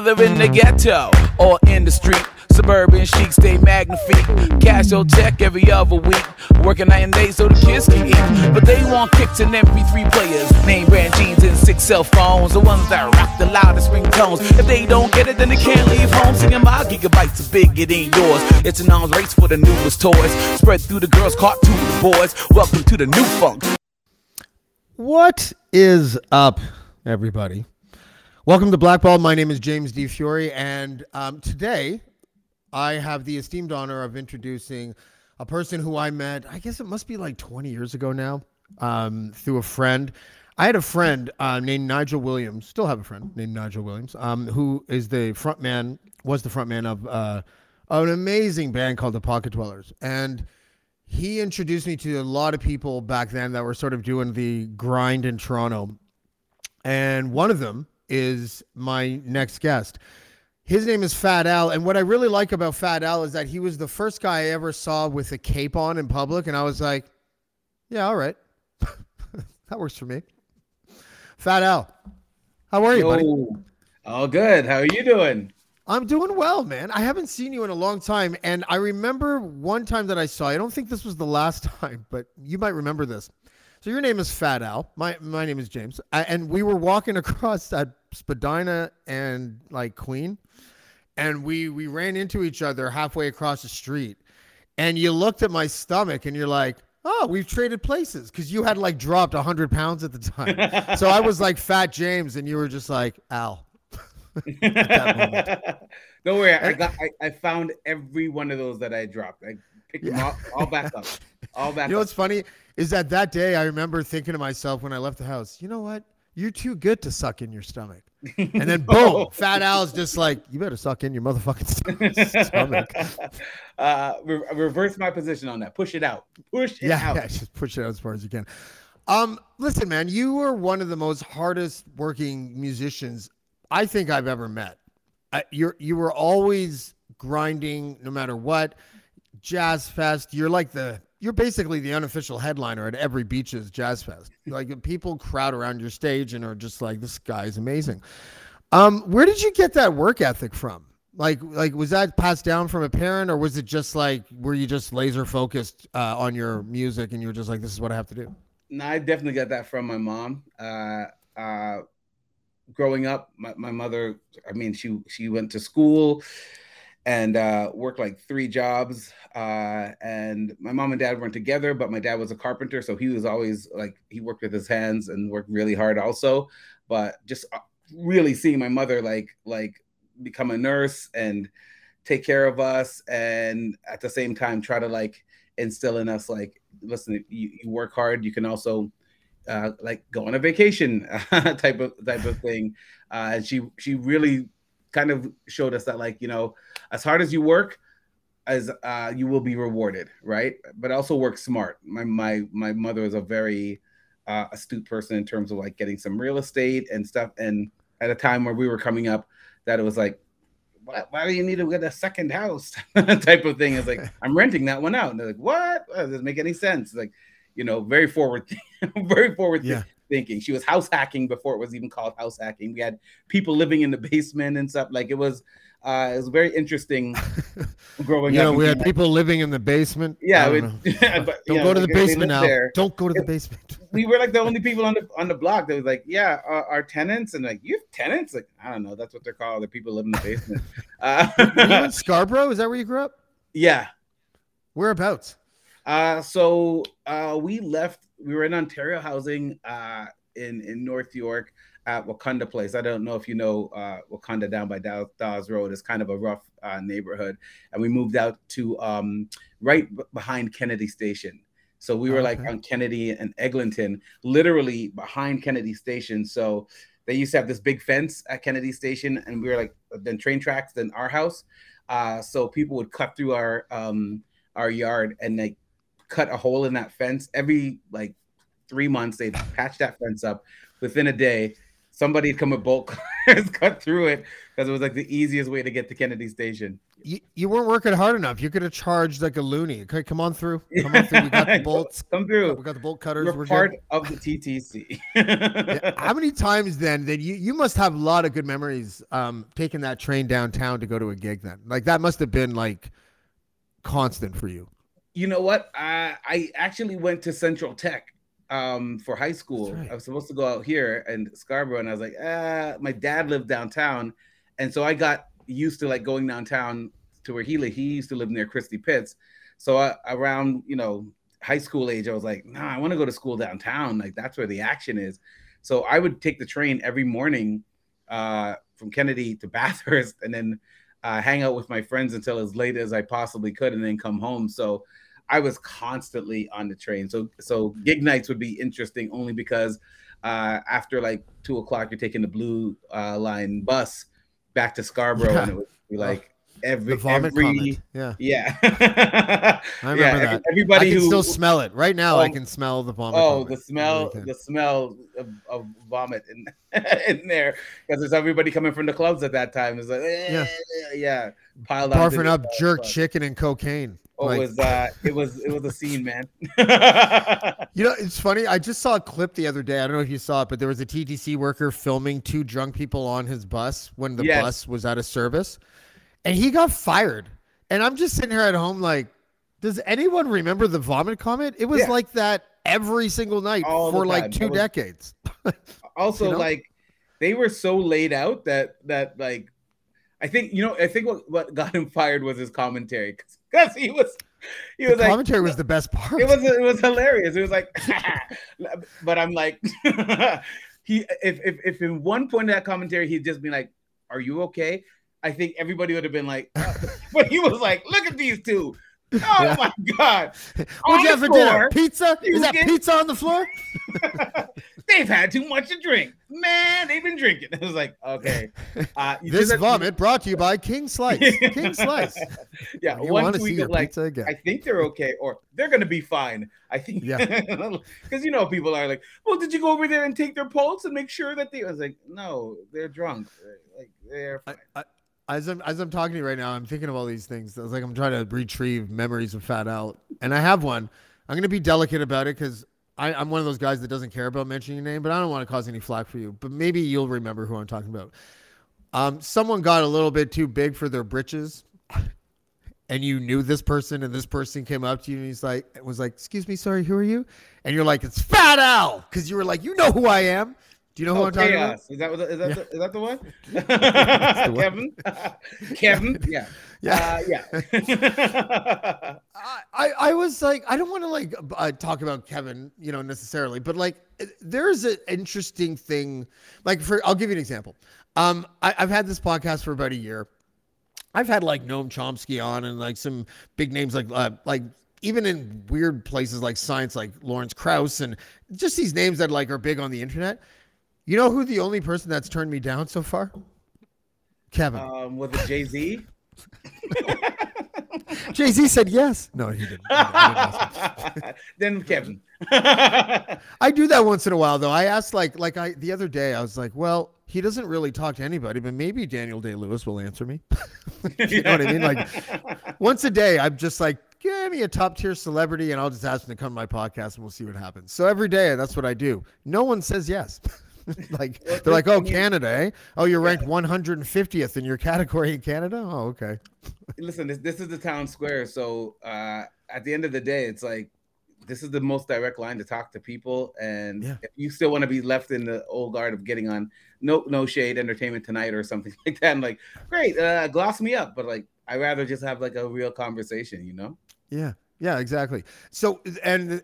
Whether in the ghetto or in the street, suburban chic stay magnifique. Cash your check every other week. Working night and day so the kids can eat. But they want kicks and MP3 players. Name brand jeans and six cell phones. The ones that rock the loudest ringtones. If they don't get it, then they can't leave home. Singing my gigabytes are big, it ain't yours. It's an arms race for the newest toys. Spread through the girls, to the boys. Welcome to the new funk. What is up, everybody? Welcome to Blackball. My name is James D. Fury, and um, today I have the esteemed honor of introducing a person who I met, I guess it must be like 20 years ago now, um, through a friend. I had a friend uh, named Nigel Williams, still have a friend named Nigel Williams, um, who is the front man, was the front man of uh, an amazing band called the Pocket Dwellers. And he introduced me to a lot of people back then that were sort of doing the grind in Toronto. And one of them is my next guest. His name is Fat Al, and what I really like about Fat Al is that he was the first guy I ever saw with a cape on in public, and I was like, "Yeah, all right, that works for me." Fat Al, how are you, buddy? All good. How are you doing? I'm doing well, man. I haven't seen you in a long time, and I remember one time that I saw. you. I don't think this was the last time, but you might remember this. So your name is Fat Al. My my name is James, I, and we were walking across that Spadina and like Queen, and we we ran into each other halfway across the street, and you looked at my stomach and you're like, oh, we've traded places because you had like dropped hundred pounds at the time. so I was like Fat James, and you were just like Al. at that moment. Don't worry, I got I, I found every one of those that I dropped. I picked them all, all back up. All back You know up. what's funny is that that day I remember thinking to myself when I left the house, you know what? You're too good to suck in your stomach. And then boom, Fat Al's just like, you better suck in your motherfucking stomach. uh, re- reverse my position on that. Push it out. Push it yeah, out. yeah, just push it out as far as you can. Um, listen, man, you are one of the most hardest working musicians I think I've ever met. I, you're you were always grinding no matter what. Jazz Fest, you're like the you're basically the unofficial headliner at every beaches jazz fest. Like people crowd around your stage and are just like, this guy is amazing. Um, where did you get that work ethic from? Like, like was that passed down from a parent, or was it just like were you just laser focused uh, on your music and you were just like, this is what I have to do? No, I definitely got that from my mom. Uh, uh, growing up, my, my mother, I mean, she she went to school and uh, worked like three jobs. Uh, and my mom and dad weren't together, but my dad was a carpenter, so he was always like he worked with his hands and worked really hard also. But just uh, really seeing my mother like like become a nurse and take care of us, and at the same time try to like instill in us like, listen, you, you work hard, you can also uh, like go on a vacation type of type of thing. Uh, and she she really kind of showed us that like you know as hard as you work as uh, you will be rewarded right? But also work smart. My my my mother is a very uh, astute person in terms of like getting some real estate and stuff. And at a time where we were coming up that it was like why, why do you need to get a second house? type of thing. It's like i'm renting that one out. And they're like what? That doesn't make any sense. Like you know very forward very forward Yeah. Thinking she was house hacking before it was even called house hacking we had people living in the basement and stuff like it was uh it was very interesting growing You up and we had being- people living in the basement. yeah, we- but, Don't know, go to the basement now. there. Don't go to the basement. we were like the only people on the on the block that was like, yeah, our, our tenants, and like, you have tenants? Like, I don't know, that's what they're called. The people live in the basement. Uh, in Scarborough? Is that where you grew up? yeah. Whereabouts? Uh, so uh, we left. We were in Ontario housing uh, in in North York at Wakanda Place. I don't know if you know uh, Wakanda down by Dow, Dawes Road. It's kind of a rough uh, neighborhood, and we moved out to um, right b- behind Kennedy Station. So we were like on Kennedy and Eglinton, literally behind Kennedy Station. So they used to have this big fence at Kennedy Station, and we were like then train tracks, then our house. Uh, so people would cut through our um, our yard and like cut a hole in that fence every like three months. They'd patch that fence up. Within a day, somebody'd come with bolt cutters, cut through it because it was like the easiest way to get to Kennedy Station. You, you weren't working hard enough. You could have charged like a loony. Okay, come on through. Come on through. We got the bolts. Come through. We got the bolt cutters. We're, We're part good. of the TTC. Yeah, How many times then that you you must have a lot of good memories um taking that train downtown to go to a gig then? Like that must have been like constant for you. You know what? I I actually went to Central Tech um for high school. right. I was supposed to go out here and Scarborough, and I was like, ah, my dad lived downtown, and so I got used to like going downtown to where he lived. He used to live near Christie Pitts, so I, around you know high school age, I was like, nah, I want to go to school downtown. Like that's where the action is. So I would take the train every morning uh, from Kennedy to Bathurst, and then uh, hang out with my friends until as late as I possibly could, and then come home. So I was constantly on the train. So so gig nights would be interesting only because uh, after like two o'clock, you're taking the blue uh, line bus back to Scarborough, Yeah. and it would be like every every comment. Yeah. yeah. I remember yeah, that. everybody I can who still smell it. Right now I Oh. can smell the vomit. Oh, the smell, really the smell of, of vomit in in there because there's everybody coming from the clubs at that time. It's like, Yeah. yeah, yeah, piled onto barfing up jerk but- chicken and cocaine. Oh, Like- it was uh, it was it was a scene, man. You know, it's funny. I just saw a clip the other day. I don't know if you saw it, but there was a TTC worker filming two drunk people on his bus when the Yes. bus was out of service, and he got fired. And I'm just sitting here at home, like, does anyone remember the vomit comet? It was Yeah. like that every single night All for like two was- decades. also, You know? like they were so laid out that that like I think you know I think what, what got him fired was his commentary because he was he The was like commentary was the best part. it was it was hilarious. It was like, but I'm like, he if if if in one point of that commentary he'd just be like, "Are you okay?" I think everybody would have been like, but he was like, "Look at these two. Oh Yeah. my god, What'd you have for dinner? Pizza? You Is that get- pizza on the floor? they've had too much to drink. Man, they've been drinking." It was like, okay, uh, This vomit brought to you by King Slice. King Slice. Yeah, you one want to see your like, pizza again. I think they're okay, or they're gonna be fine. I think, Yeah. because you know people are like, well, did you go over there and take their pulse and make sure that they? I was like, no, they're drunk. Like they're I, fine. I, as I'm as I'm talking to you right now, I'm thinking of all these things. I was like, I'm trying to retrieve memories of Fat Al, and I have one. I'm gonna be delicate about it because I'm one of those guys that doesn't care about mentioning your name, but I don't want to cause any flack for you. But maybe you'll remember who I'm talking about. Um, someone got a little bit too big for their britches, and you knew this person, and this person came up to you and he's like, was like, "Excuse me, sorry, who are you?" And you're like, "It's Fat Al," because you were like, "You know who I am." Do you know who Oh, I'm talking about? Is that what- is that Yeah. the, is that the one? the one. Kevin, Kevin, yeah, Yeah. uh, yeah. I, I I was like, I don't want to like uh, talk about Kevin, you know, necessarily, but like, there's an interesting thing. Like, for I'll give you an example. Um, I, I've had this podcast for about a year. I've had like Noam Chomsky on and like some big names like uh, like even in weird places like science, like Lawrence Krauss and just these names that like are big on the internet. You know who the only person that's turned me down so far? Kevin. um, was it Jay Z? Jay Z said yes. No, he didn't. I didn't then Kevin. I do that once in a while though. I asked like like I the other day I was like, well, he doesn't really talk to anybody, but maybe Daniel Day Lewis will answer me. you know what I mean? Like once a day, I'm just like, give me a top tier celebrity, and I'll just ask him to come to my podcast, and we'll see what happens. So every day, that's what I do. No one says yes. like Well, they're like, oh, Canada, eh? Oh, you're ranked 150th in your category in Canada. Oh, okay. listen this, this is the town square so uh at the end of the day it's like this is the most direct line to talk to people and Yeah. if you still want to be left in the old guard of getting on no no shade entertainment tonight or something like that and like great uh gloss me up but like i rather just have like a real conversation you know Yeah, yeah, exactly. So, and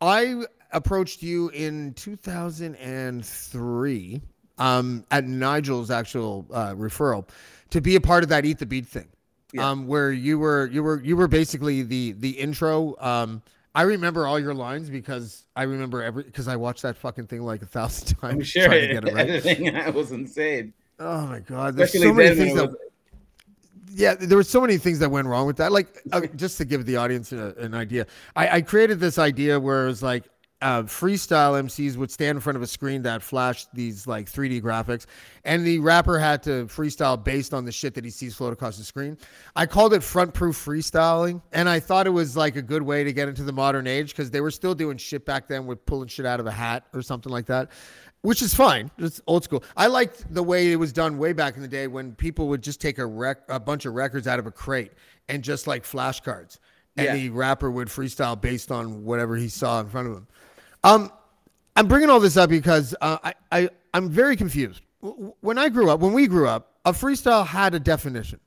I approached you in 2003 um, at Nigel's actual uh, referral to be a part of that Eat the Beat thing, Yeah. um, where you were you were you were basically the the intro. Um, I remember all your lines because I remember every because I watched that fucking thing like a thousand times. I'm sure trying to get it right. editing that was insane. Oh my god, there's Especially so many things that was- yeah, there were so many things that went wrong with that. Like, uh, just to give the audience a, an idea, I, I created this idea where it was like uh, freestyle MCs would stand in front of a screen that flashed these like 3D graphics, and the rapper had to freestyle based on the shit that he sees float across the screen. I called it front proof freestyling, and I thought it was like a good way to get into the modern age because they were still doing shit back then with pulling shit out of a hat or something like that which is fine. It's old school. I liked the way it was done way back in the day when people would just take a rec- a bunch of records out of a crate and just like flashcards, and Yeah. the rapper would freestyle based on whatever he saw in front of him. Um, I'm bringing all this up because uh, I, I I'm very confused. When I grew up, when we grew up, a freestyle had a definition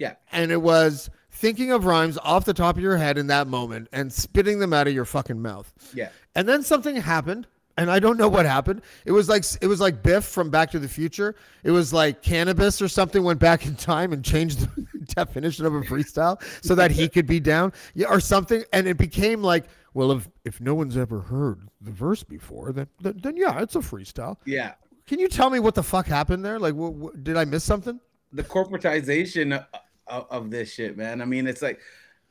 yeah, and it was thinking of rhymes off the top of your head in that moment and spitting them out of your fucking mouth. yeah, And then something happened, and I don't know what happened. It was like it was like Biff from Back to the Future. It was like cannabis or something went back in time and changed the definition of a freestyle so that he could be down, yeah, or something. And it became like, well, if if no one's ever heard the verse before, then then, then yeah, it's a freestyle. yeah. Can you tell me what the fuck happened there? Like, wh- wh- did I miss something? the corporatization of, of, of this shit, man. I mean, it's like,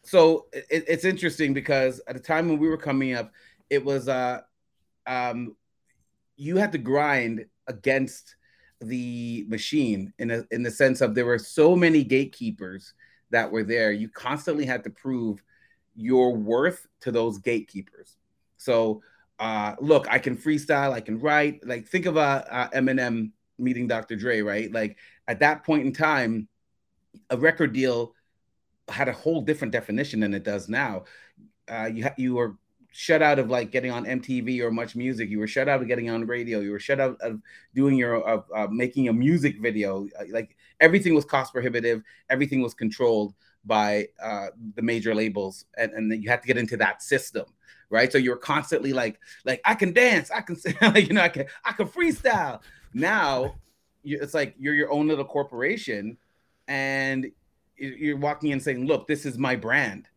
so it, it's interesting because at the time when we were coming up, it was, uh, um, you had to grind against the machine in a, in the sense of there were so many gatekeepers that were there. You constantly had to prove your worth to those gatekeepers. So, uh, look, I can freestyle, I can write. Like, think of uh, uh, Eminem meeting Dr. Dre, right? Like, at that point in time, a record deal had a whole different definition than it does now. Uh, you ha- you were shut out of like getting on MTV or Much Music. You were shut out of getting on radio. You were shut out of doing your of uh, making a music video. Uh, Like everything was cost prohibitive. Everything was controlled by uh, the major labels, and and then you had to get into that system. Right, so you're constantly like, like I can dance, I can, you know, I can, I can freestyle. Now it's like you're your own little corporation and you- you're walking in saying look this is my brand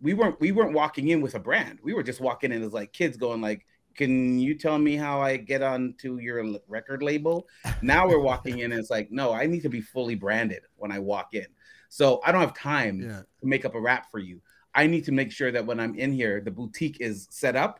we weren't we weren't walking in with a brand we were just walking in as like kids going like can you tell me how i get onto your record label now we're walking in and it's like no i need to be fully branded when i walk in so i don't have time Yeah. to make up a rap for you i need to make sure that when i'm in here the boutique is set up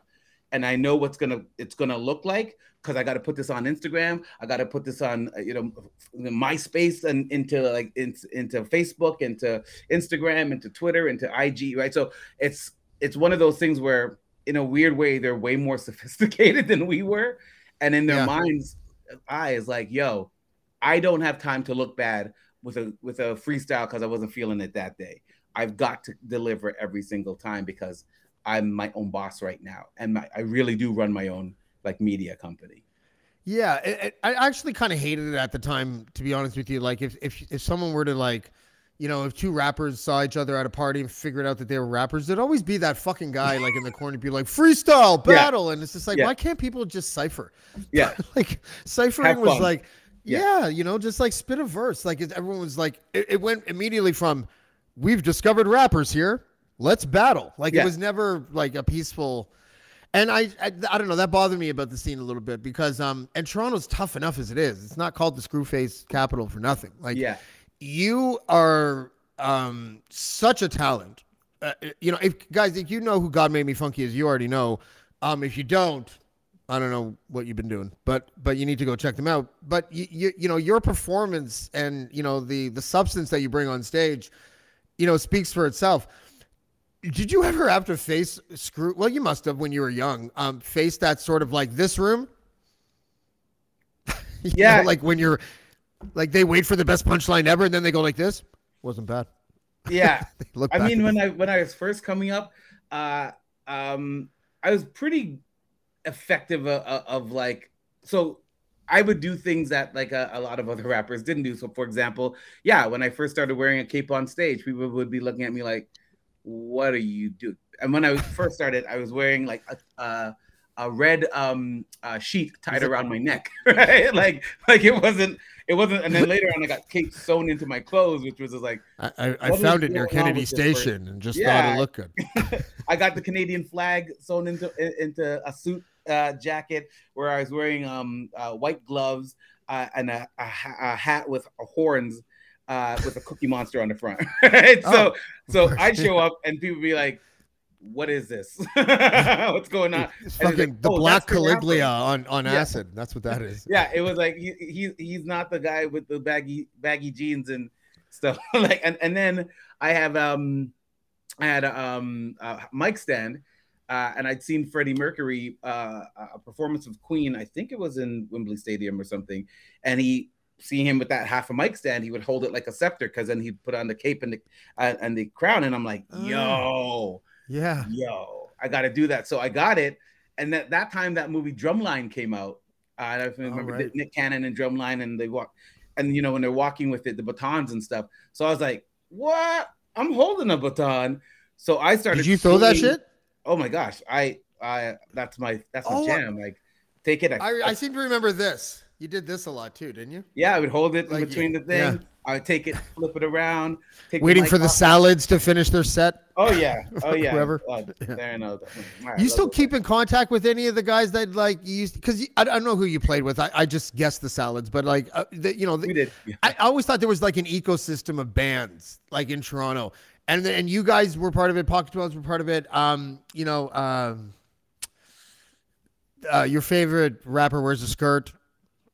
and i know what's gonna it's gonna look like because I got to put this on Instagram. I got to put this on, uh, you know, MySpace and into like into, into Facebook, into Instagram, into Twitter, into IG, right? So it's it's one of those things where, in a weird way, they're way more sophisticated than we were, and in their Yeah. minds, eyes like, yo, I don't have time to look bad with a with a freestyle because I wasn't feeling it that day. I've got to deliver every single time because I'm my own boss right now, and my, I really do run my own like media company. Yeah, it, it- I actually kind of hated it at the time, to be honest with you. Like, if if if someone were to like, you know, if two rappers saw each other at a party and figured out that they were rappers, there'd always be that fucking guy like in the corner, be like freestyle Yeah. battle, and it's just like, Yeah. why can't people just cipher? Yeah, like ciphering was like, Yeah. yeah. you know, just like spit a verse. Like everyone was like, it, it went immediately from, we've discovered rappers here, let's battle. Like Yeah. it was never like a peaceful. And I, I, I don't know. That bothered me about the scene a little bit because, um, and Toronto's tough enough as it is. It's not called the Screwface capital for nothing. Like, yeah, you are um such a talent. Uh, you know, if guys, if you know who God Made Me Funky is, you already know. Um, if you don't, I don't know what you've been doing, but but you need to go check them out. But you you, you know your performance and you know the the substance that you bring on stage, you know, speaks for itself. Did you ever have to face screw? Well, you must have when you were young. Um, face that sort of like this room. You know, Yeah. like when you're like they wait for the best punchline ever, and then they go like this. Wasn't bad. yeah. I mean, when I when I was first coming up, uh, um, I was pretty effective of, of like so. I would do things that like a, a lot of other rappers didn't do. So, for example, yeah, when I first started wearing a cape on stage, people would be looking at me like, "What are you doing?" And when I was first started, I was wearing like a, a, a red um uh, sheet tied around my neck, right? like like it wasn't it wasn't. And then later on, I got cape sewn into my clothes, which was like I, I, I found it near Kennedy Station and just yeah. thought it looked good. I got the Canadian flag sewn into into a suit uh, jacket where I was wearing um uh, white gloves uh, and a, a, a, hat with horns uh, with a Cookie Monster on the front. right? Oh, so so I show up and people be like what is this? What's going on? It's fucking like, the oh, black Caligula on, on yeah. acid. That's what that is. Yeah, it was like he, he he's not the guy with the baggy baggy jeans and stuff. like and, and then I have um I had a um a mic stand uh, and I'd seen Freddie Mercury uh, a performance of Queen. I think it was in Wembley Stadium or something, and he see him with that half a mic stand, he would hold it like a scepter because then he'd put on the cape and the uh, and the crown, and I'm like, oh. yo, yeah. Yo, I got to do that. So I got it. And that, that time that movie Drumline came out. Uh, I remember right. Nick Cannon and Drumline, and they walk, and you know when they're walking with it, the batons and stuff. So I was like, "What? I'm holding a baton." So I started. Did you throw that shit? Oh my gosh, I, I, that's my, that's my oh, jam. Like, take it. I, seem to remember this. You did this a lot too, didn't you? Yeah, I would hold it like, between the thing. Yeah. I would take it, flip it around, waiting the for the salads to finish their set. Oh yeah, oh yeah. Whoever. Oh, yeah. Right, you still keep in contact with any of the guys that like you used because I, I, don't know who you played with. I, I just guessed the salads, but like uh, the, you know, the, we did. Yeah. I, I always thought there was like an ecosystem of bands like in Toronto, and and you guys were part of it. Pocket Dwellers were part of it. Um, you know, um, uh, your favorite rapper wears a skirt.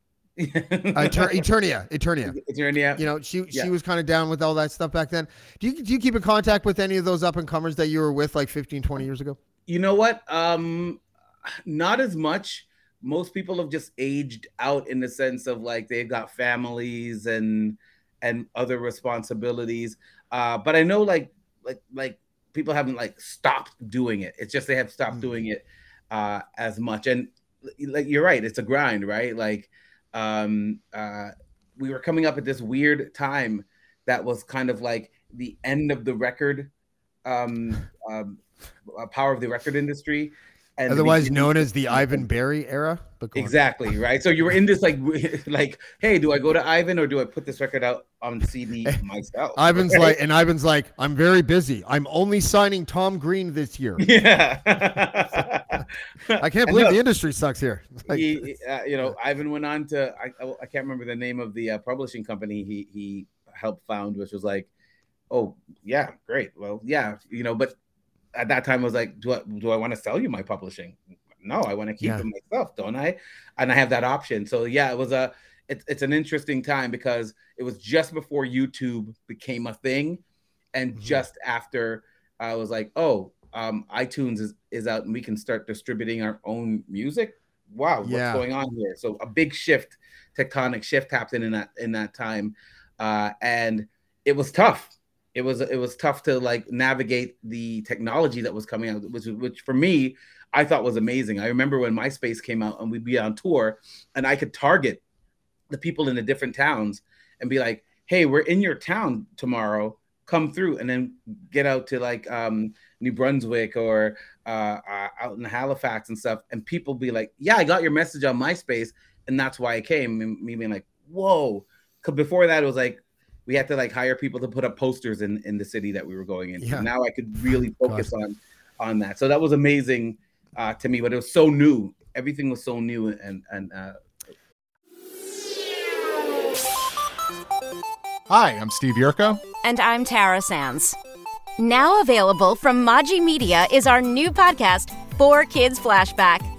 Eternia, Eternia, Eternia. You know, she yeah. she was kind of down with all that stuff back then. Do you do you keep in contact with any of those up and comers that you were with like 15, 20 years ago? You know what? Um, not as much. Most people have just aged out in the sense of like they've got families and and other responsibilities. Uh, but I know like like like people haven't like stopped doing it. It's just they have stopped mm-hmm. doing it uh, as much. And like you're right, it's a grind, right? Like um, uh, we were coming up at this weird time that was kind of like the end of the record um, um, uh, power of the record industry otherwise known as the Ivan Berry era. Exactly right. So you were in this like like, hey, do I go to Ivan or do I put this record out on CD myself? Ivan's like, and Ivan's like, I'm very busy. I'm only signing Tom Green this year. Yeah. I can't believe no, the industry sucks here. Like, he, uh, you know, Ivan went on to I, I can't remember the name of the uh, publishing company he he helped found, which was like, oh yeah, great. Well, yeah, you know, but at that time I was like, do I do I want to sell you my publishing? No, I want to keep yeah. it myself, don't I? And I have that option. So yeah, it was a it's it's an interesting time because it was just before YouTube became a thing, and mm-hmm. just after I was like, oh, um, iTunes is, is out and we can start distributing our own music. Wow, what's going on here? So a big shift, tectonic shift happened in that in that time, uh, and it was tough it was it was tough to like navigate the technology that was coming out, which which for me I thought was amazing. I remember when MySpace came out and we'd be on tour, and I could target the people in the different towns and be like, "Hey, we're in your town tomorrow. Come through," and then get out to like um, New Brunswick or uh, uh, out in Halifax and stuff, and people be like, "Yeah, I got your message on MySpace, and that's why I came." And me being like, "Whoa!" Because before that, it was like we had to like hire people to put up posters in in the city that we were going in. Yeah. Now I could really focus on on that. So that was amazing uh, to me, but it was so new. Everything was so new and and. Uh, Hi, I'm Steve Yerko. And I'm Tara Sands. Now available from Maji Media is our new podcast, 4Kids Flashback.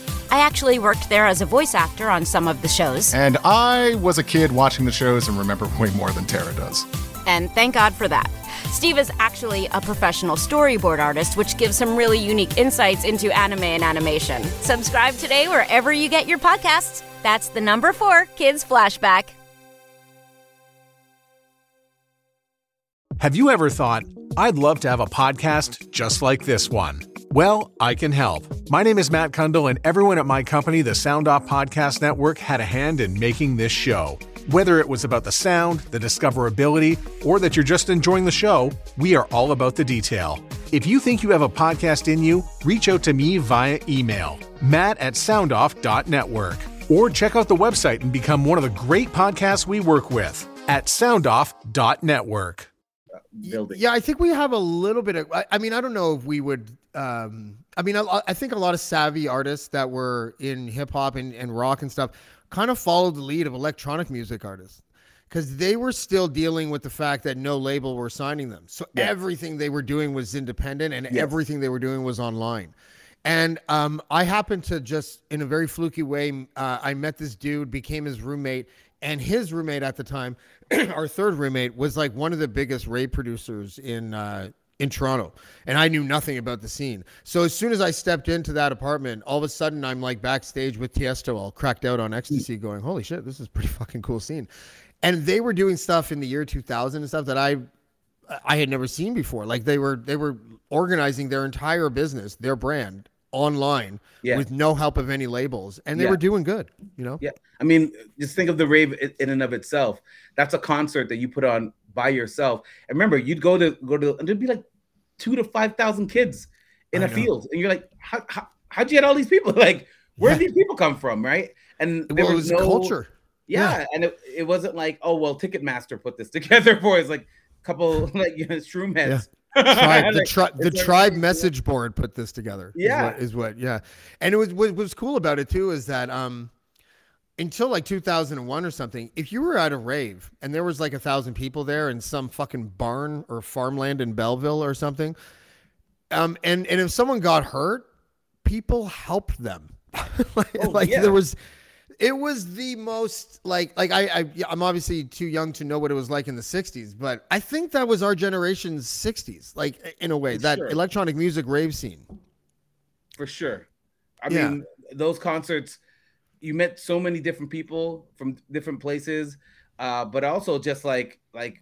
I actually worked there as a voice actor on some of the shows. And I was a kid watching the shows and remember way more than Tara does. And thank God for that. Steve is actually a professional storyboard artist, which gives some really unique insights into anime and animation. Subscribe today wherever you get your podcasts. That's the number four Kids Flashback. Have you ever thought, I'd love to have a podcast just like this one? Well, I can help. My name is Matt Cundill, and everyone at my company, the Sound Off Podcast Network, had a hand in making this show. Whether it was about the sound, the discoverability, or that you're just enjoying the show, we are all about the detail. If you think you have a podcast in you, reach out to me via email, matt at soundoff.network, or check out the website and become one of the great podcasts we work with at soundoff.network building. Yeah, I think we have a little bit of. I, I mean, I don't know if we would. Um, I mean, I, I think a lot of savvy artists that were in hip hop and, and rock and stuff kind of followed the lead of electronic music artists because they were still dealing with the fact that no label were signing them. So Yeah. everything they were doing was independent and Yes. everything they were doing was online. And um, I happened to just, in a very fluky way, uh, I met this dude, became his roommate, and his roommate at the time, our third roommate, was like one of the biggest rave producers in uh, in Toronto, and I knew nothing about the scene. So as soon as I stepped into that apartment, all of a sudden I'm like backstage with Tiesto, all cracked out on ecstasy, going, "Holy shit, this is a pretty fucking cool scene." And they were doing stuff in the year 2000 and stuff that I I had never seen before. Like they were they were organizing their entire business, their brand online Yeah. with no help of any labels, and they Yeah. were doing good. You know, Yeah, I mean, just think of the rave in and of itself. That's a concert that you put on by yourself. And remember, you'd go to go to, and there'd be like two to five thousand kids in I a know. field, and you're like, how, how how'd you get all these people? Like, where Yeah. did these people come from, right? And there well, it was no culture. Yeah, and it, it wasn't like, oh well, Ticketmaster put this together for us. Like a couple like you know, shroom heads. tribe, the, tri- the like- tribe message board put this together. is Yeah. what- is what, yeah. And it was what was cool about it too is that um until like 2001 or something, if you were at a rave and there was like a thousand people there in some fucking barn or farmland in Belleville or something, um, and and if someone got hurt, people helped them. like Oh, like yeah. there was, it was the most like like I, I I'm obviously too young to know what it was like in the 60s, but I think that was our generation's 60s, like in a way For that sure. electronic music rave scene. for sure. I Yeah. mean, those concerts, you met so many different people from different places, uh, but also just like like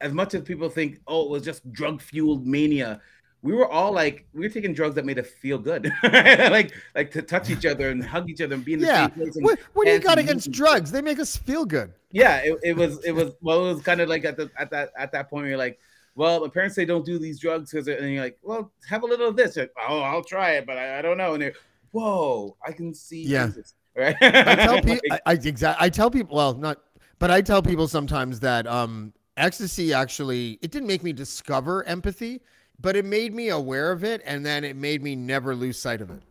as much as people think, oh, it was just drug fueled mania. We were all like, we were taking drugs that made us feel good, like like to touch each other and hug each other and be in the Yeah. same place. What, what do you got against drugs? They make us feel good. Yeah, it, it was it was well, it was kind of like at the at that at that point you're like, well, my parents say don't do these drugs because and you're like, well, have a little of this. Like, oh, I'll try it, but I, I don't know. And you're, whoa, I can see Yeah. Jesus. Right? I tell people, I, I exact, I tell people, well, not, but I tell people sometimes that um, ecstasy actually, it didn't make me discover empathy, but it made me aware of it, and then it made me never lose sight of it.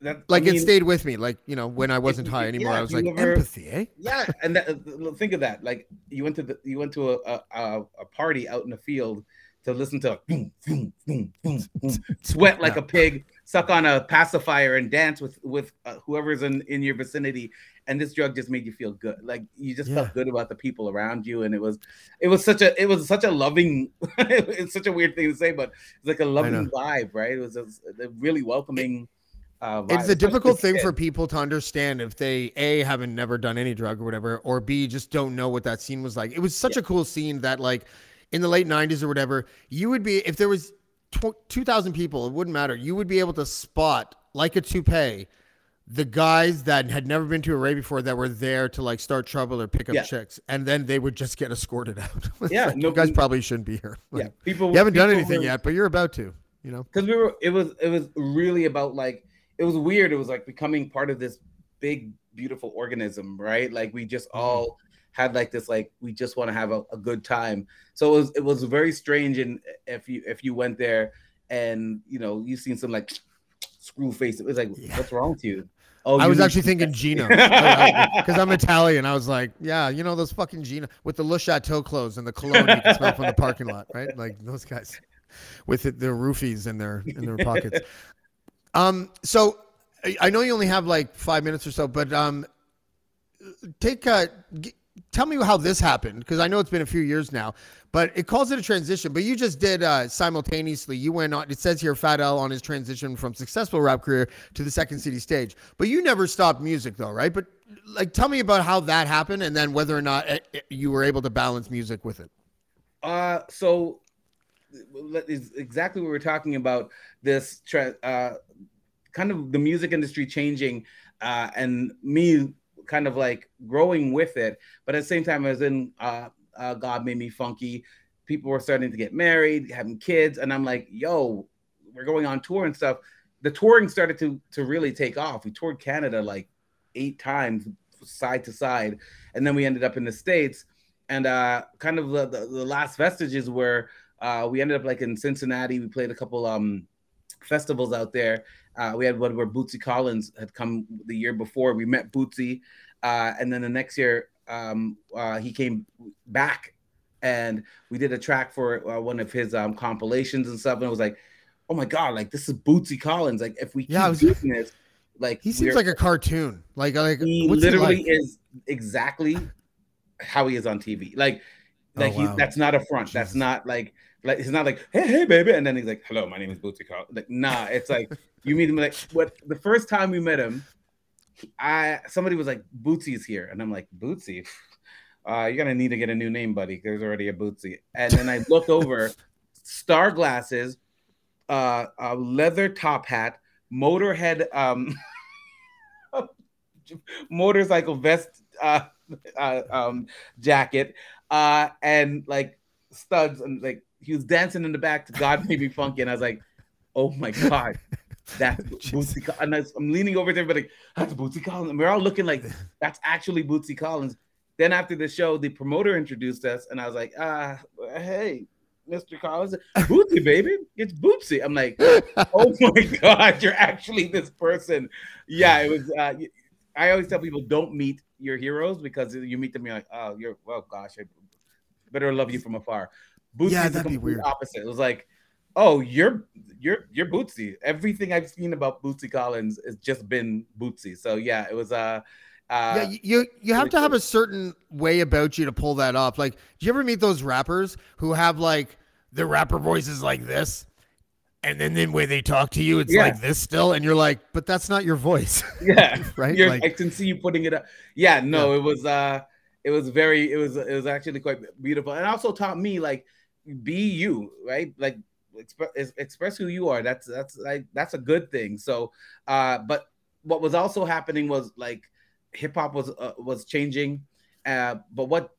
that- I Like mean, it stayed with me, like you know, when I wasn't high anymore, yeah, I was like you ever- empathy, eh? Yeah, and that, think of that. Like you went to the you went to a a, a, party out in the field to listen to boom, boom, boom, boom, boom, sweat like a pig, suck on a pacifier, and dance with with uh, whoever's in in your vicinity. And this drug just made you feel good. Like you just Yeah. felt good about the people around you, and it was it was such a it was such a loving. it's such a weird thing to say, but it's like a loving vibe, right? It was a, a really welcoming. Uh, It's a difficult thing for people to understand if they a haven't never done any drug or whatever, or b just don't know what that scene was like. It was such a cool scene that like in the late '90s or whatever, you would be if there was 2,000 people, it wouldn't matter. You would be able to spot like a toupee the guys that had never been to a rave before that were there to like start trouble or pick up Yeah. chicks, and then they would just get escorted out. Yeah, like, no- you guys probably shouldn't be here. Yeah, people. you haven't done anything were- yet, but you're about to. You know. because we were it was it was really about like it was weird it was like becoming part of this big beautiful organism right like we just mm-hmm. all had like this like we just want to have a, a good time so it was it was very strange and if you if you went there and you know you seen some like screw face it was like Yeah. what's wrong with you oh I was need- actually thinking Gino because I'm Italian. I was like, yeah, you know those fucking Gino with the Le Chateau clothes and the cologne you can smell from the parking lot, right? Like those guys with it, their roofies in their in their pockets. Um, so I- I know you only have like five minutes or so, but um, take uh, g- tell me how this happened because I know it's been a few years now, but it calls it a transition. But you just did uh, simultaneously. You went on. It says here Fat Al on his transition from successful rap career to the Second City stage. But you never stopped music though, right? But like, tell me about how that happened, and then whether or not uh, uh, you were able to balance music with it. Uh, so is exactly what we're talking about. This uh, kind of the music industry changing, uh, and me kind of like growing with it. But at the same time, as in uh, uh, God made me funky. People were starting to get married, having kids, and I'm like, yo, we're going on tour and stuff. The touring started to to really take off. We toured Canada like eight times, side to side, and then we ended up in the states. And uh, kind of the, the, the last vestiges were uh, we ended up like in Cincinnati. We played a couple um, festivals out there. Uh, we had one where Bootsy Collins had come the year before. We met Bootsy, uh, and then the next year um, uh, he came back, and we did a track for uh, one of his um, compilations and stuff. And it was like, oh my god, like this is Bootsy Collins. Like if we keep yeah, was, doing this, like he seems like a cartoon. Like like he literally he like? is exactly how he is on TV. Like like oh, wow. he that's not a front. Jesus. That's not like like he's not like, hey, hey, baby, and then he's like, hello, my name is Bootsy Carl. Like, nah, it's like you meet him like what the first time we met him, I somebody was like, Bootsy's here, and I'm like, Bootsy, uh, you're gonna need to get a new name, buddy. There's already a Bootsy. And then I look over, star glasses, uh, a leather top hat, motorhead, um, motorcycle vest, uh, uh, um, jacket, uh, and like studs and like he was dancing in the back to God Made Me Funky, and I was like, oh my God. That's Bootsy Collins. I'm leaning over there, but like, that's Bootsy Collins. And we're all looking like that's actually Bootsy Collins. Then after the show, the promoter introduced us, and I was like, ah, hey, Mr. Collins, Bootsy, baby, it's Bootsy. I'm like, oh my God, you're actually this person. Yeah, it was. Uh, I always tell people don't meet your heroes because you meet them, you're like, oh, you're, well, gosh, I better love you from afar. Bootsy yeah, that'd be weird. Opposite. It was like, oh, you're you're you're Bootsy. Everything I've seen about Bootsy Collins has just been Bootsy. So yeah, it was uh uh, yeah, you you have to have a certain way about you to pull that off. Like, do you ever meet those rappers who have like their rapper voices like this, and then the way they talk to you, it's yeah. like this still, and you're like, but that's not your voice. Yeah, right. Like, I can see you putting it up. Yeah, no, yeah. it was uh, it was very, it was it was actually quite beautiful, and also taught me like be you, right? Like express express who you are. That's that's like that's a good thing. So, uh, but what was also happening was like hip hop was uh, was changing, uh, but what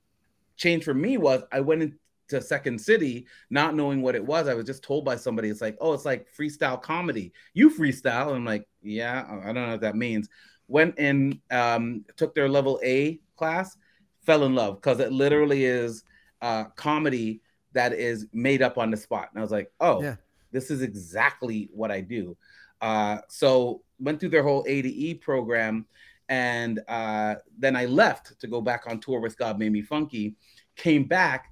changed for me was I went into Second City not knowing what it was. I was just told by somebody, it's like, oh, it's like freestyle comedy. You freestyle. I'm like, yeah, I don't know what that means. Went in, um, took their level A class, fell in love because it literally is uh, comedy that is made up on the spot. And I was like, oh, yeah. this is exactly what I do. Uh, so went through their whole A to E program, and uh, then I left to go back on tour with God Made Me Funky. Came back,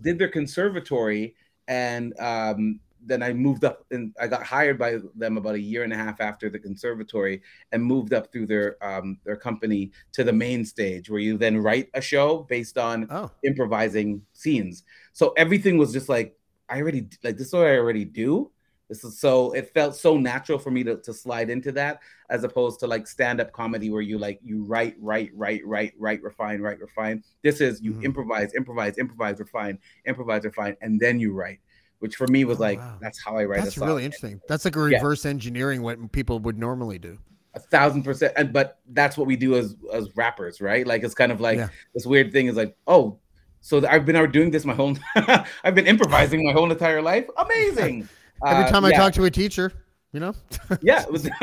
did their conservatory, and um, then I moved up and I got hired by them about a year and a half after the conservatory and moved up through their um, their company to the main stage where you then write a show based on oh. improvising scenes. So everything was just like I already like this is what I already do. This is so it felt so natural for me to, to slide into that as opposed to like stand-up comedy where you like you write, write, write, write, write, refine, write, refine. This is you mm-hmm. improvise, improvise, improvise, refine, improvise, refine, and then you write which for me was oh, like wow. that's how I write. That's really interesting. That's like a reverse yeah. engineering what people would normally do. A thousand percent, and but that's what we do as as rappers, right? Like it's kind of like yeah. this weird thing is like, oh, so I've been doing this my whole, I've been improvising my whole entire life. Amazing. Every uh, time uh, I yeah. talk to a teacher, you know. yeah, was,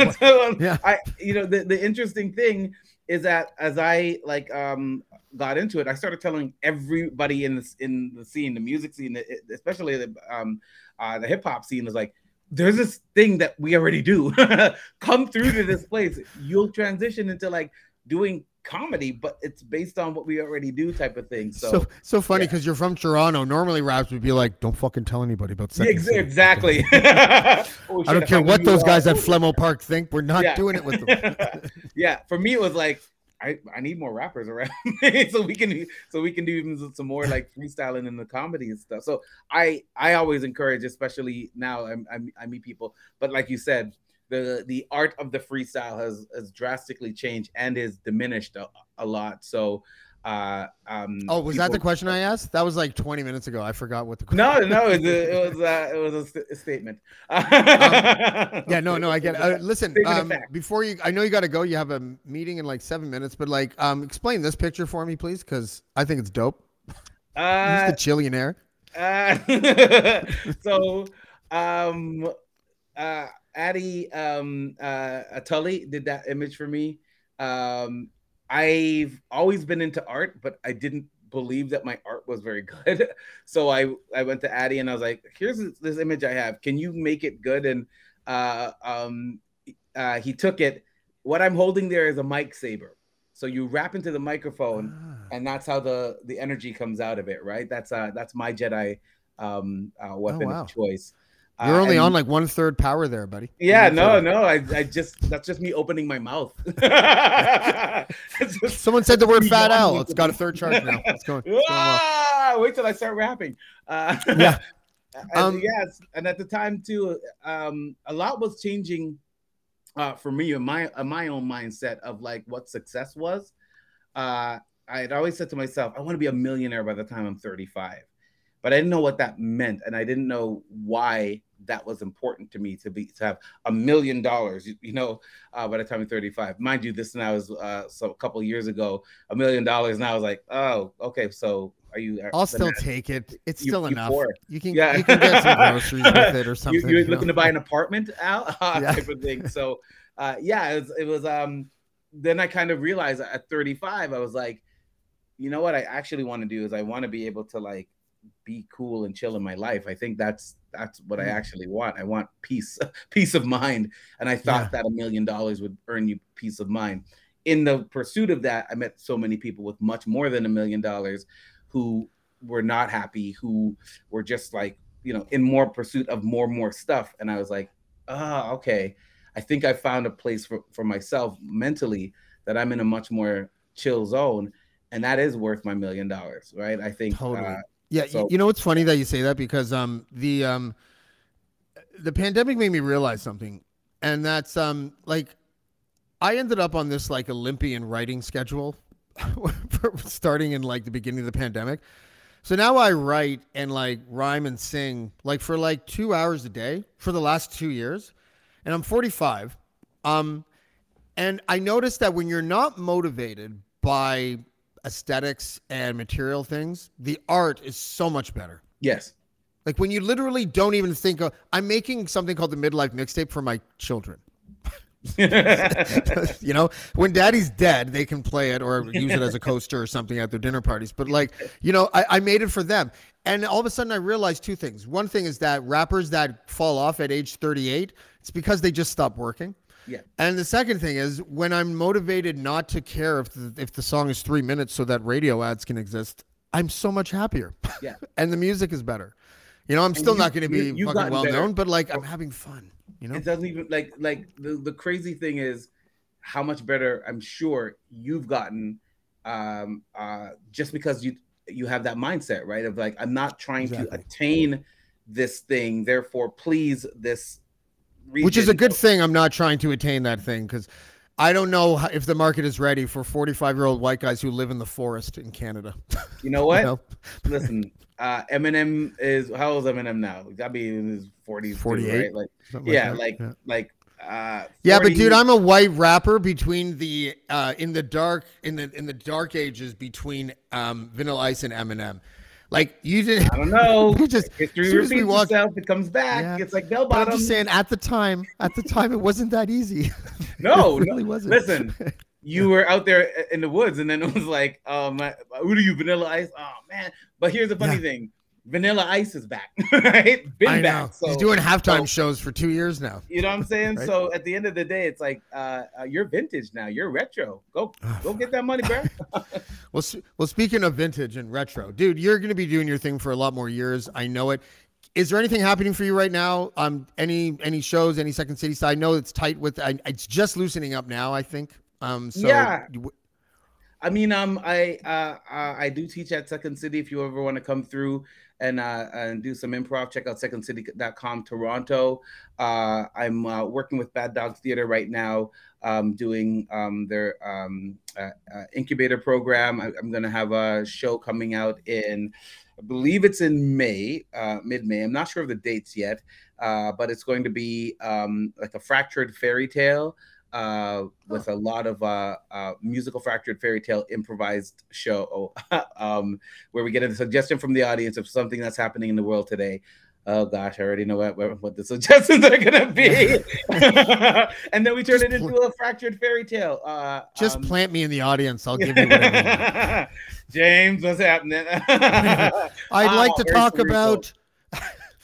yeah. I, you know, the the interesting thing is that as I like um got into it, I started telling everybody in the in the scene, the music scene, especially the um uh, the hip hop scene, is like, there's this thing that we already do. Come through to this place, you'll transition into like doing comedy, but it's based on what we already do, type of thing. So so, so funny because yeah. you're from Toronto. Normally, raps would be like, "Don't fucking tell anybody about sex." Yeah, exactly. oh, I don't care what those uh, guys at oh, Flemo Park think. We're not yeah. doing it with them. yeah, for me, it was like I, I need more rappers around so we can so we can do even some more like freestyling and the comedy and stuff. So I I always encourage, especially now I, I meet people, but like you said, the the art of the freestyle has has drastically changed and is diminished a, a lot. So Uh, um, Oh, was that the question I asked? That was like 20 minutes ago. I forgot what the question. No, no, it was a, it was a, it was a, st- a statement. Yeah, no, no, I get it. Uh, listen, um, before you, I know you got to go. You have a meeting in like seven minutes, but like, um, explain this picture for me, please, because I think it's dope. Uh, He's the Chillionaire. Uh, so, um, uh, Addie um, uh, Atulli did that image for me. Um, I've always been into art, but I didn't believe that my art was very good. So I I went to Addy and I was like, "Here's this, image I have. Can you make it good?" And uh, um, uh, he took it. What I'm holding there is a mic saber. So you wrap into the microphone Ah. and that's how the the energy comes out of it right that's uh that's my jedi um uh, weapon wow. of choice You're Uh, only and- on like one third power there, buddy. yeah no no I, I just that's just me opening my mouth just- Someone said the word Fat yawning It's got a third charge now. It's going. it's going well. Ah, wait till I start rapping. Uh, Yeah. and Um, yes, and at the time too, um, a lot was changing uh, for me in my in my own mindset of like what success was. Uh, I had always said to myself, I want to be a millionaire by the time I'm 35, but I didn't know what that meant, and I didn't know why that was important to me to be to have a million dollars. You, know, uh, by the time I'm 35, mind you, this now is uh, so a couple years ago, a million dollars. and I was like, oh, okay, so are you? I'll still take it. It's You- still you enough. poor. You can Yeah. you can get some groceries with it or something. You, you're you looking know? to buy an apartment, Al, uh, Yeah. type of thing. So, uh, yeah, it was, it was. Um, then I kind of realized at 35, I was like, you know what? I actually want to do is I want to be able to like be cool and chill in my life. I think that's that's what I Mm. actually want. I want peace, peace of mind. And I thought Yeah. that a million dollars would earn you peace of mind. In the pursuit of that, I met so many people with much more than a million dollars who were not happy, who were just like, you know, in more pursuit of more, more stuff. And I was like, ah, okay. I think I found a place for, for myself mentally that I'm in a much more chill zone. And that is worth my million dollars, right? I think Totally. uh, Yeah, So- you know it's funny that you say that because um the um the pandemic made me realize something, and that's um like I ended up on this like Olympian writing schedule starting in like the beginning of the pandemic. So now I write and like rhyme and sing like for like two hours a day for the last two years, and I'm 45. Um, and I noticed that when you're not motivated by aesthetics and material things, the art is so much better. yes. Like when you literally don't even think of, I'm making something called the midlife mixtape for my children. you know, when daddy's dead, they can play it or use it as a coaster or something at their dinner parties. But like, you know, I, I made it for them. And all of a sudden I realized two things. One thing is that rappers that fall off at age 38, it's because they just stop working. Yeah. And the second thing is when I'm motivated not to care if the, if the song is three minutes so that radio ads can exist, I'm so much happier. Yeah. and the music is better. You know, I'm still you- not going to be you- fucking well better. known, but like I'm having fun. You know, It doesn't even like like the, the crazy thing is how much better I'm sure you've gotten um uh just because you you have that mindset, right? Of like I'm not trying Exactly. to attain this thing, therefore please this which is a good thing. I'm not trying to attain that thing because I don't know if the market is ready for 45 year old white guys who live in the forest in Canada. You know what? You know? Listen, uh Eminem is how old is Eminem now? Gotta be in his 40s, too, 48? right? Like Something yeah, that. like yeah. like uh Yeah, but dude, I'm a white rapper between the uh, in the dark in the in the dark ages between um, Vanilla Ice and Eminem. Like you didn't. I don't know. You just History as soon as we repeats walk- itself. It comes back. Yeah. It's like bell But I'm just saying, at the time, at the time, it wasn't that easy. No, it really no. wasn't. Listen, you were out there in the woods, and then it was like, um, who do you, Vanilla Ice? Oh man! But here's the funny Yeah. thing: Vanilla Ice is back, right? Been I back. So He's doing halftime so- shows for two years now. You know what I'm saying? Right. So at the end of the day, it's like uh, uh, you're vintage now. You're retro. Go, go get that money, bro. Well, well, speaking of vintage and retro, dude, you're going to be doing your thing for a lot more years. I know it. Is there anything happening for you right now? Um, any any shows, any Second City? So I know it's tight with. I, it's just loosening up now. I think. Um, so Yeah. you- I mean, um, I uh, uh, I do teach at Second City. If you ever want to come through and uh, and do some improv, check out secondcity.com Toronto. Uh, I'm uh, working with Bad Dog Theater right now, um, doing um, their um, uh, uh, incubator program. I, am going to have a show coming out in, I believe it's in May, uh, mid May. I'm not sure of the dates yet, but it's going to be um, like a fractured fairy tale uh, with a lot of uh, uh, musical fractured fairy tale improvised show um, where we get a suggestion from the audience of something that's happening in the world today. Oh gosh, I already know what, what the suggestions are gonna be, and then we turn it into a fractured fairy tale. Uh, Just um, plant me in the audience. I'll give you. James, what's happening? I'd like to talk about.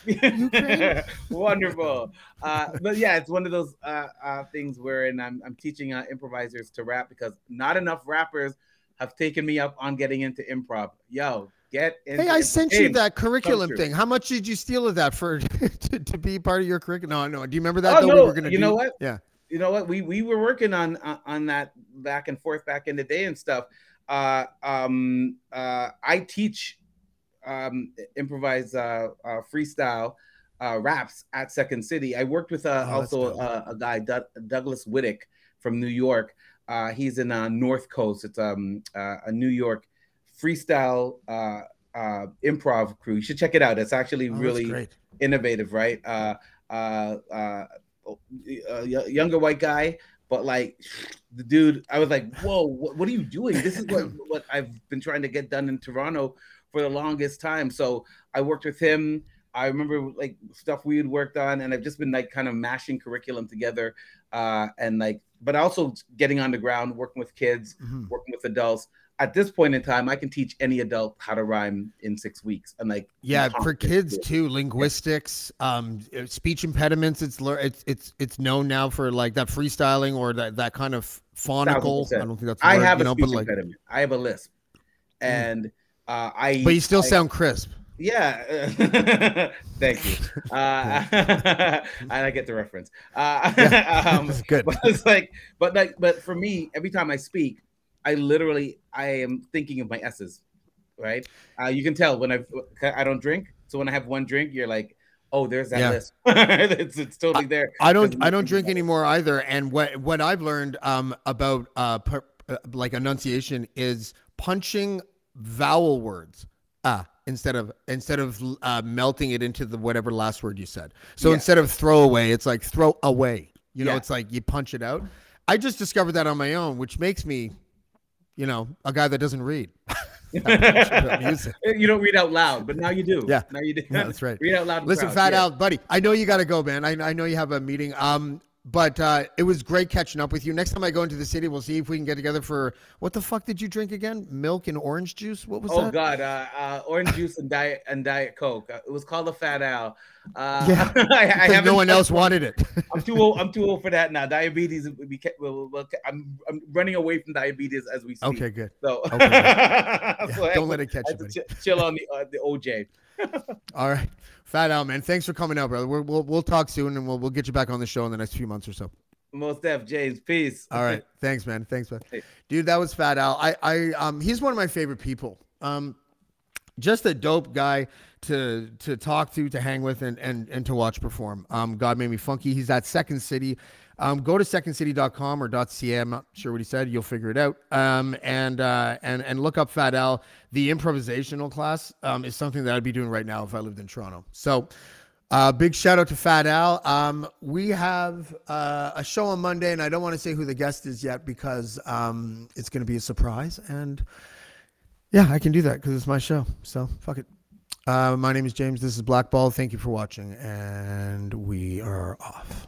Wonderful. Uh, but yeah, it's one of those uh, uh, things wherein I'm, I'm teaching uh, improvisers to rap because not enough rappers have taken me up on getting into improv. Yo, get Hey, I sent you that curriculum thing. How much did you steal of that for to, to be part of your curriculum? No, no. Do you remember that? Oh, no. We were gonna you do? know what? Yeah. You know what? We we were working on on that back and forth back in the day and stuff. Uh, um, uh, I teach um, improvise uh, uh, freestyle uh, raps at Second City. I worked with uh, oh, also uh, a guy, D- Douglas Whittick from New York. Uh, he's in uh, North Coast. It's um, uh, a New York freestyle uh, uh, improv crew. You should check it out. It's actually oh, really innovative, right? Uh, uh, uh, a younger white guy, but like the dude, I was like, "Whoa, what, what are you doing? This is what what I've been trying to get done in Toronto for the longest time. So I worked with him. I remember like stuff we had worked on, and I've just been like kind of mashing curriculum together, uh, and like, but also getting on the ground, working with kids, mm-hmm. working with adults. At this point in time, I can teach any adult how to rhyme in six weeks, and like, yeah, for kids too, linguistics, um, speech impediments. It's it's it's it's known now for like that freestyling or that that kind of phonical. I don't think that's. I word, have a know, speech impediment. Like, I have a lisp, mm. and. Mm uh, I but you still I, sound crisp. Yeah, thank you. Uh, I get the reference. Uh, yeah, um, good. But it's like, but like, but for me, every time I speak, I literally I am thinking of my s's, right? Uh, you can tell when I I don't drink, so when I have one drink, you're like, oh, there's that yeah. list. it's, it's totally there. I, I don't I don't drink anymore either. And what what I've learned um about uh, per, uh like enunciation is punching vowel words ah instead of instead of uh, melting it into the whatever last word you said. So yeah. instead of throw away, it's like throw away. You know, yeah. it's like you punch it out. I just discovered that on my own, which makes me, you know, a guy that doesn't read. you don't read out loud, but now you do. Yeah, now you do. Yeah, that's right. read out loud. Listen. Fat. Al, buddy. I know you got to go, man. I, I know you have a meeting. Um, but uh, it was great catching up with you. Next time I go into the city, we'll see if we can get together for what the fuck did you drink again? Milk and orange juice? What was oh, that? Oh God, uh, uh, orange juice and diet and diet coke. Uh, it was called the Fat Al. Uh, yeah, I, I no one else wanted it. I'm too old. I'm too old for that now. Diabetes. We can, we'll, we'll, I'm, I'm running away from diabetes as we speak. Okay, good. So, okay, good. Yeah, so don't let it catch you. Ch- chill on the uh, the OJ. All right. Fat Al, man. Thanks for coming out, brother. we will we'll talk soon and we'll, we'll get you back on the show in the next few months or so. Most F James. Peace. All right. Thanks, man. Thanks, man. Dude, that was Fat Al. I, I, um, he's one of my favorite people. Um, just a dope guy to to talk to, to hang with, and and and to watch perform. Um, God made me funky. He's at Second City. Um, go to secondcity.com or .ca. I'm not sure what he said. You'll figure it out. Um, and uh, and and look up Fat Al. The improvisational class um, is something that I'd be doing right now if I lived in Toronto. So. Uh, big shout out to Fat Al. Um, we have uh, a show on Monday, and I don't want to say who the guest is yet because um, it's going to be a surprise. And yeah, I can do that because it's my show. So fuck it. Uh, my name is James. This is Blackball. Thank you for watching, and we are off.